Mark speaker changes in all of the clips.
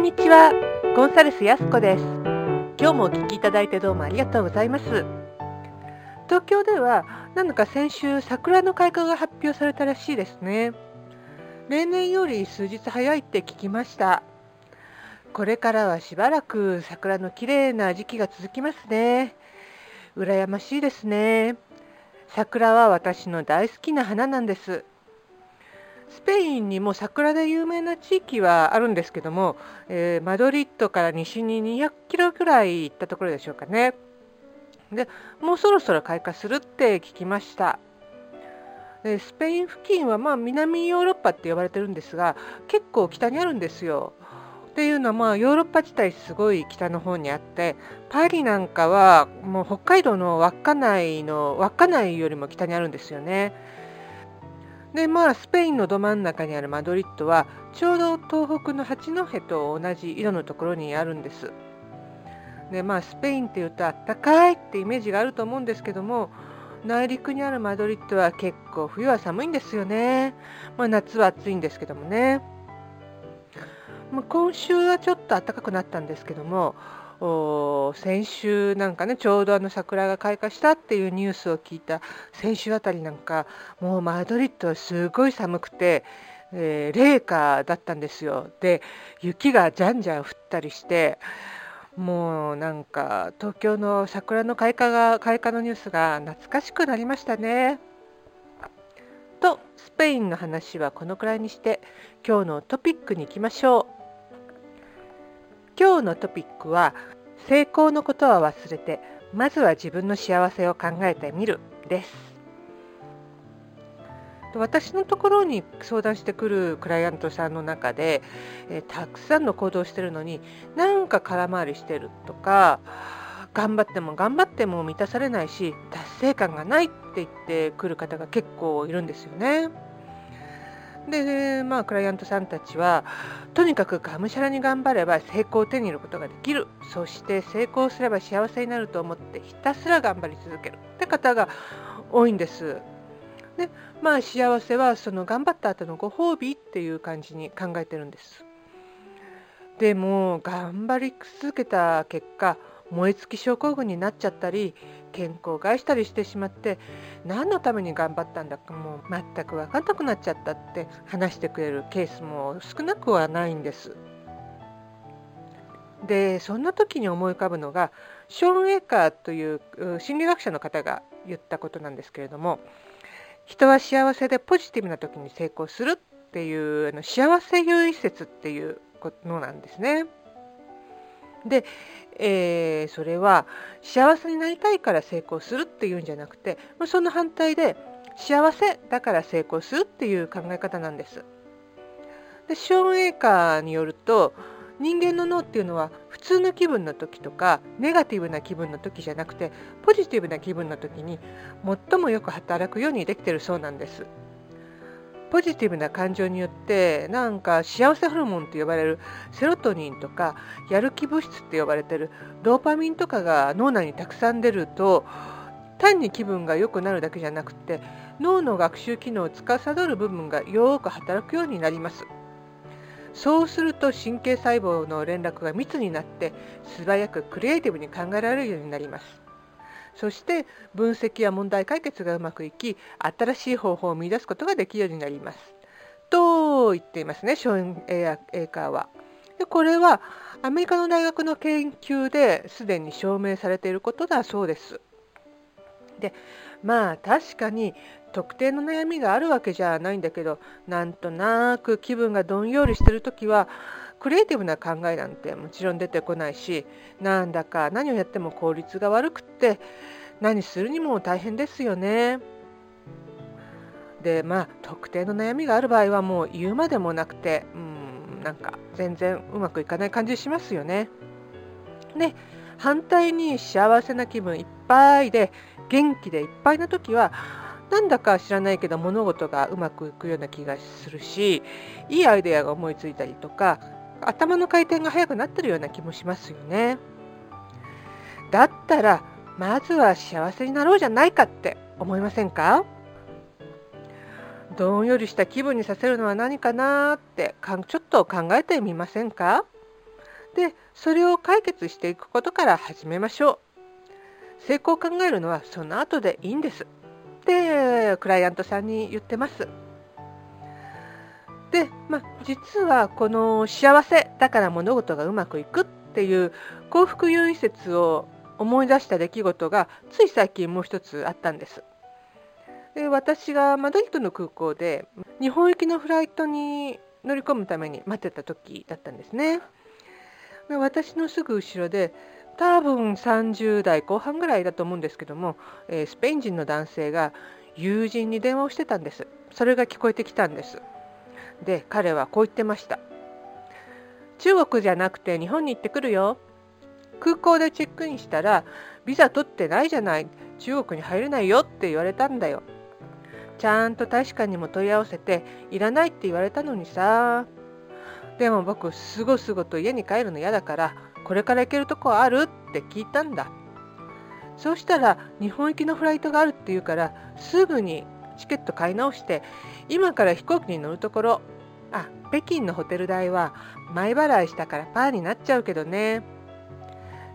Speaker 1: んにちは、コンサルスやすこです。今日もお聞きいただいてどうもありがとうございます。東京では、なんだか先週、桜の開花が発表されたらしいですね。例年より数日早いって聞きました。これからはしばらく桜の綺麗な時期が続きますね。羨ましいですね。桜は私の大好きな花なんです。スペインにも桜で有名な地域はあるんですけども、えー、マドリッドから西に200キロぐらい行ったところでしょうかね。でもうそろそろ開花するって聞きました。でスペイン付近はまあ南ヨーロッパって呼ばれてるんですが結構北にあるんですよ。っていうのはまあヨーロッパ自体すごい北の方にあってパリなんかはもう北海道の稚内の稚内よりも北にあるんですよね。でまあスペインのど真ん中にあるマドリッドはちょうど東北の八戸と同じ色のところにあるんです。でまあスペインっていうとあったかいってイメージがあると思うんですけども内陸にあるマドリッドは結構冬は寒いんですよね。まあ、夏は暑いんですけどもね。まあ、今週はちょっと暖かくなったんですけども先週なんかねちょうどあの桜が開花したっていうニュースを聞いた先週あたりなんかもうマドリッドはすごい寒くて、えー、冷夏だったんですよで雪がじゃんじゃん降ったりしてもうなんか東京の桜の開花が開花のニュースが懐かしくなりましたね。とスペインの話はこのくらいにして今日のトピックに行きましょう。今日のトピックは成功のことは忘れてまずは自分の幸せを考えてみるです私のところに相談してくるクライアントさんの中で、えたくさんの行動してるのになんか空回りしてるとか頑張っても頑張っても満たされないし達成感がないって言ってくる方が結構いるんですよね。で、まあ、クライアントさんたちはとにかくがむしゃらに頑張れば成功を手に入れることができるそして成功すれば幸せになると思ってひたすら頑張り続けるって方が多いんです。でまあ幸せはその頑張った後のご褒美っていう感じに考えてるんです。でも頑張り続けた結果燃え尽き症候群になっちゃったり健康を害したりしてしまって何のために頑張ったんだかもう全く分かんなくなっちゃったって話してくれるケースも少なくはないんです。でそんな時に思い浮かぶのがショーン・エーカーという心理学者の方が言ったことなんですけれども人は幸せでポジティブな時に成功するっていうあの幸せ優位説っていうのなんですね。で、えー、それは幸せになりたいから成功するっていうんじゃなくてその反対で幸せだから成功するっていう考え方なんです。でショーン・エーカーによると人間の脳っていうのは普通の気分の時とかネガティブな気分の時じゃなくてポジティブな気分の時に最もよく働くようにできてるそうなんです。ポジティブな感情によってなんか幸せホルモンと呼ばれるセロトニンとかやる気物質って呼ばれてるドーパミンとかが脳内にたくさん出ると単に気分が良くなるだけじゃなくて脳の学習機能を司る部分がよく働くようになります。そうすると神経細胞の連絡が密になって素早くクリエイティブに考えられるようになります。そして分析や問題解決がうまくいき新しい方法を見出すことができるようになります。と言っていますねショーン・エーカーは。でこれはアメリカの大学の研究ですでに証明されていることだそうです。でまあ確かに特定の悩みがあるわけじゃないんだけどなんとなく気分がどんよりしてる時はクリエイティブな考えなんてもちろん出てこないしなんだか何をやっても効率が悪くって何するにも大変ですよね。でまあ特定の悩みがある場合はもう言うまでもなくてうんなんか全然うまくいかない感じしますよね。で反対に幸せな気分いっぱいで元気でいっぱいな時はなんだか知らないけど物事がうまくいくような気がするしいいアイデアが思いついたりとか頭の回転が速くなってるような気もしますよね。だったらまずは幸せになろうじゃないかって思いませんか？どんよりした気分にさせるのは何かなってかんちょっと考えてみませんか？でそれを解決していくことから始めましょう。成功を考えるのはその後でいいんです。ってクライアントさんに言ってます。で、まあ、実はこの幸せだから物事がうまくいくっていう幸福優位説を思い出した出来事がつい最近もう一つあったんです。で私がマドリードの空港で日本行きのフライトに乗り込むために待ってた時だったんですね。で私のすぐ後ろで多分30代後半ぐらいだと思うんですけども、えー、スペイン人の男性が友人に電話をしてたんです。それが聞こえてきたんです。で彼はこう言ってました。中国じゃなくて日本に行ってくるよ。空港でチェックインしたらビザ取ってないじゃない。中国に入れないよ。って言われたんだよ。ちゃんと大使館にも問い合わせていらないって言われたのにさ。でも僕すごすごと家に帰るの嫌だからこれから行けるとこある？って聞いたんだ。そうしたら日本行きのフライトがあるって言うからすぐにチケット買い直して今から飛行機に乗るところあ北京のホテル代は前払いしたからパーになっちゃうけどね。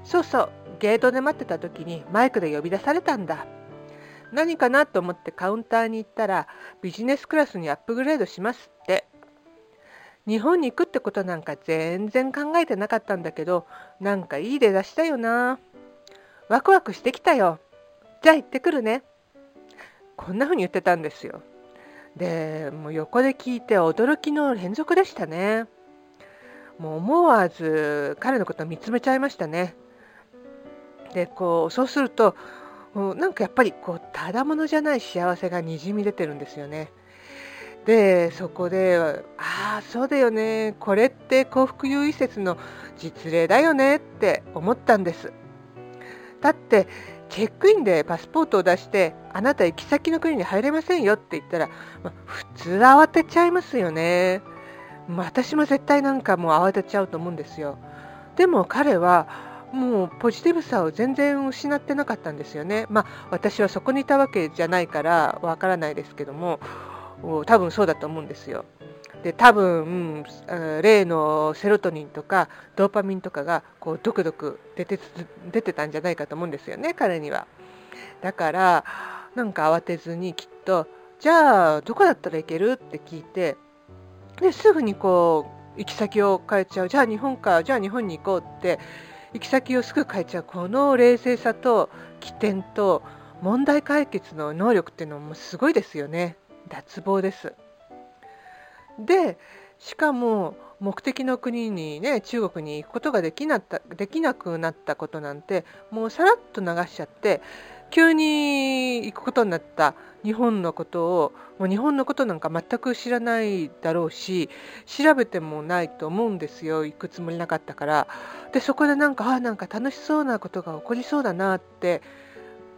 Speaker 1: そうそうゲートで待ってた時にマイクで呼び出されたんだ。何かなと思ってカウンターに行ったらビジネスクラスにアップグレードしますって。日本に行くってことなんか全然考えてなかったんだけどなんかいい出だしたよな。ワクワクしてきたよ。じゃあ行ってくるね。こんな風に言ってたんですよ。でもう横で聞いて驚きの連続でしたね。もう思わず彼のことを見つめちゃいましたね。でこうそうするとなんかやっぱりこうただものじゃない幸せがにじみ出てるんですよね。でそこで「ああそうだよねこれって幸福優位説の実例だよね」って思ったんです。だってチェックインでパスポートを出してあなた行き先の国に入れませんよって言ったら、ま、普通慌てちゃいますよね、ま、私も絶対なんかもう慌てちゃうと思うんですよ。でも彼はもうポジティブさを全然失ってなかったんですよね。まあ私はそこにいたわけじゃないからわからないですけども多分そうだと思うんですよ。で多分、うん、例のセロトニンとかドーパミンとかがこうドクドク出て出てたんじゃないかと思うんですよね彼には。だからなんか慌てずにきっとじゃあどこだったら行けるって聞いてですぐにこう行き先を変えちゃうじゃあ日本かじゃあ日本に行こうって行き先をすぐ変えちゃうこの冷静さと起点と問題解決の能力っていうのもすごいですよね脱帽です。でしかも目的の国にね中国に行くことができなったできなくなったことなんてもうさらっと流しちゃって急に行くことになった日本のことをもう日本のことなんか全く知らないだろうし調べてもないと思うんですよ行くつもりなかったからでそこでなんかあなんか楽しそうなことが起こりそうだなって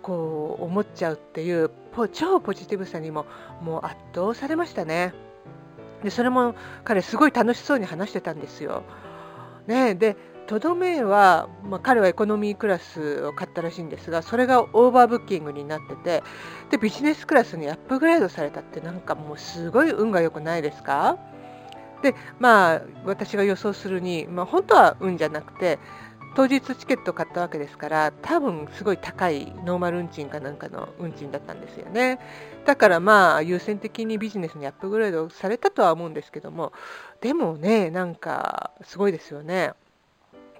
Speaker 1: こう思っちゃうっていう超ポジティブさにももう圧倒されましたね。でそれも彼すごい楽しそうに話してたんですよ。ね、でとどめは、まあ、彼はエコノミークラスを買ったらしいんですがそれがオーバーブッキングになっててでビジネスクラスにアップグレードされたってなんかもうすごい運が良くないですか？でまあ私が予想するに、まあ、本当は運じゃなくて当日チケット買ったわけですから多分すごい高いノーマル運賃かなんかの運賃だったんですよねだからまあ優先的にビジネスにアップグレードされたとは思うんですけどもでもねなんかすごいですよね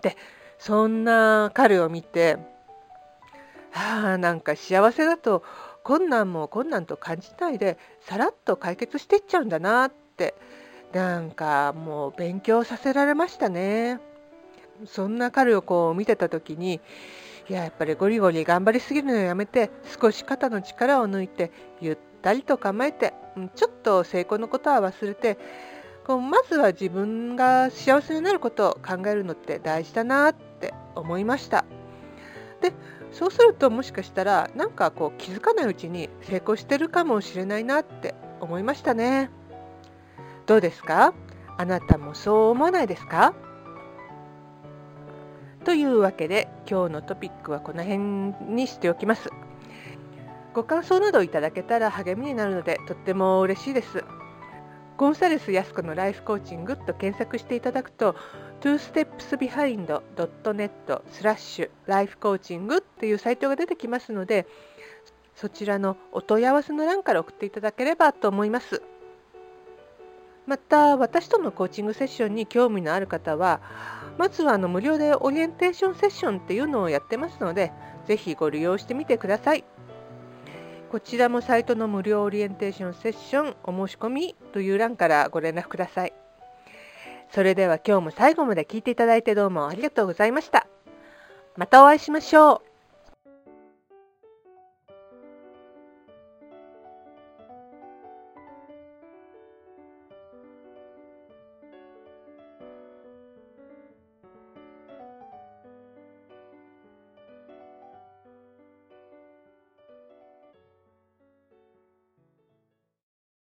Speaker 1: でそんな彼を見てああなんか幸せだと困難も困難と感じないでさらっと解決していっちゃうんだなってなんかもう勉強させられましたね。そんな彼をこう見てた時にいややっぱりゴリゴリ頑張りすぎるのやめて少し肩の力を抜いてゆったりと構えてちょっと成功のことは忘れてこうまずは自分が幸せになることを考えるのって大事だなって思いました。でそうするともしかしたらなんかこう気づかないうちに成功してるかもしれないなって思いましたね。どうですか？あなたもそう思わないですか？というわけで今日のトピックはこの辺にしておきます。ご感想などいただけたら励みになるのでとっても嬉しいです。ゴンサレス安子のライフコーチングと検索していただくと twostepsbehind.net スラッシュライフコーチングっていうサイトが出てきますのでそちらのお問い合わせの欄から送っていただければと思います。また私とのコーチングセッションに興味のある方はまずはあの無料でオリエンテーションセッションっていうのをやってますのでぜひご利用してみてください。こちらもサイトの無料オリエンテーションセッションお申し込みという欄からご連絡ください。それでは今日も最後まで聞いていただいてどうもありがとうございました。またお会いしましょう。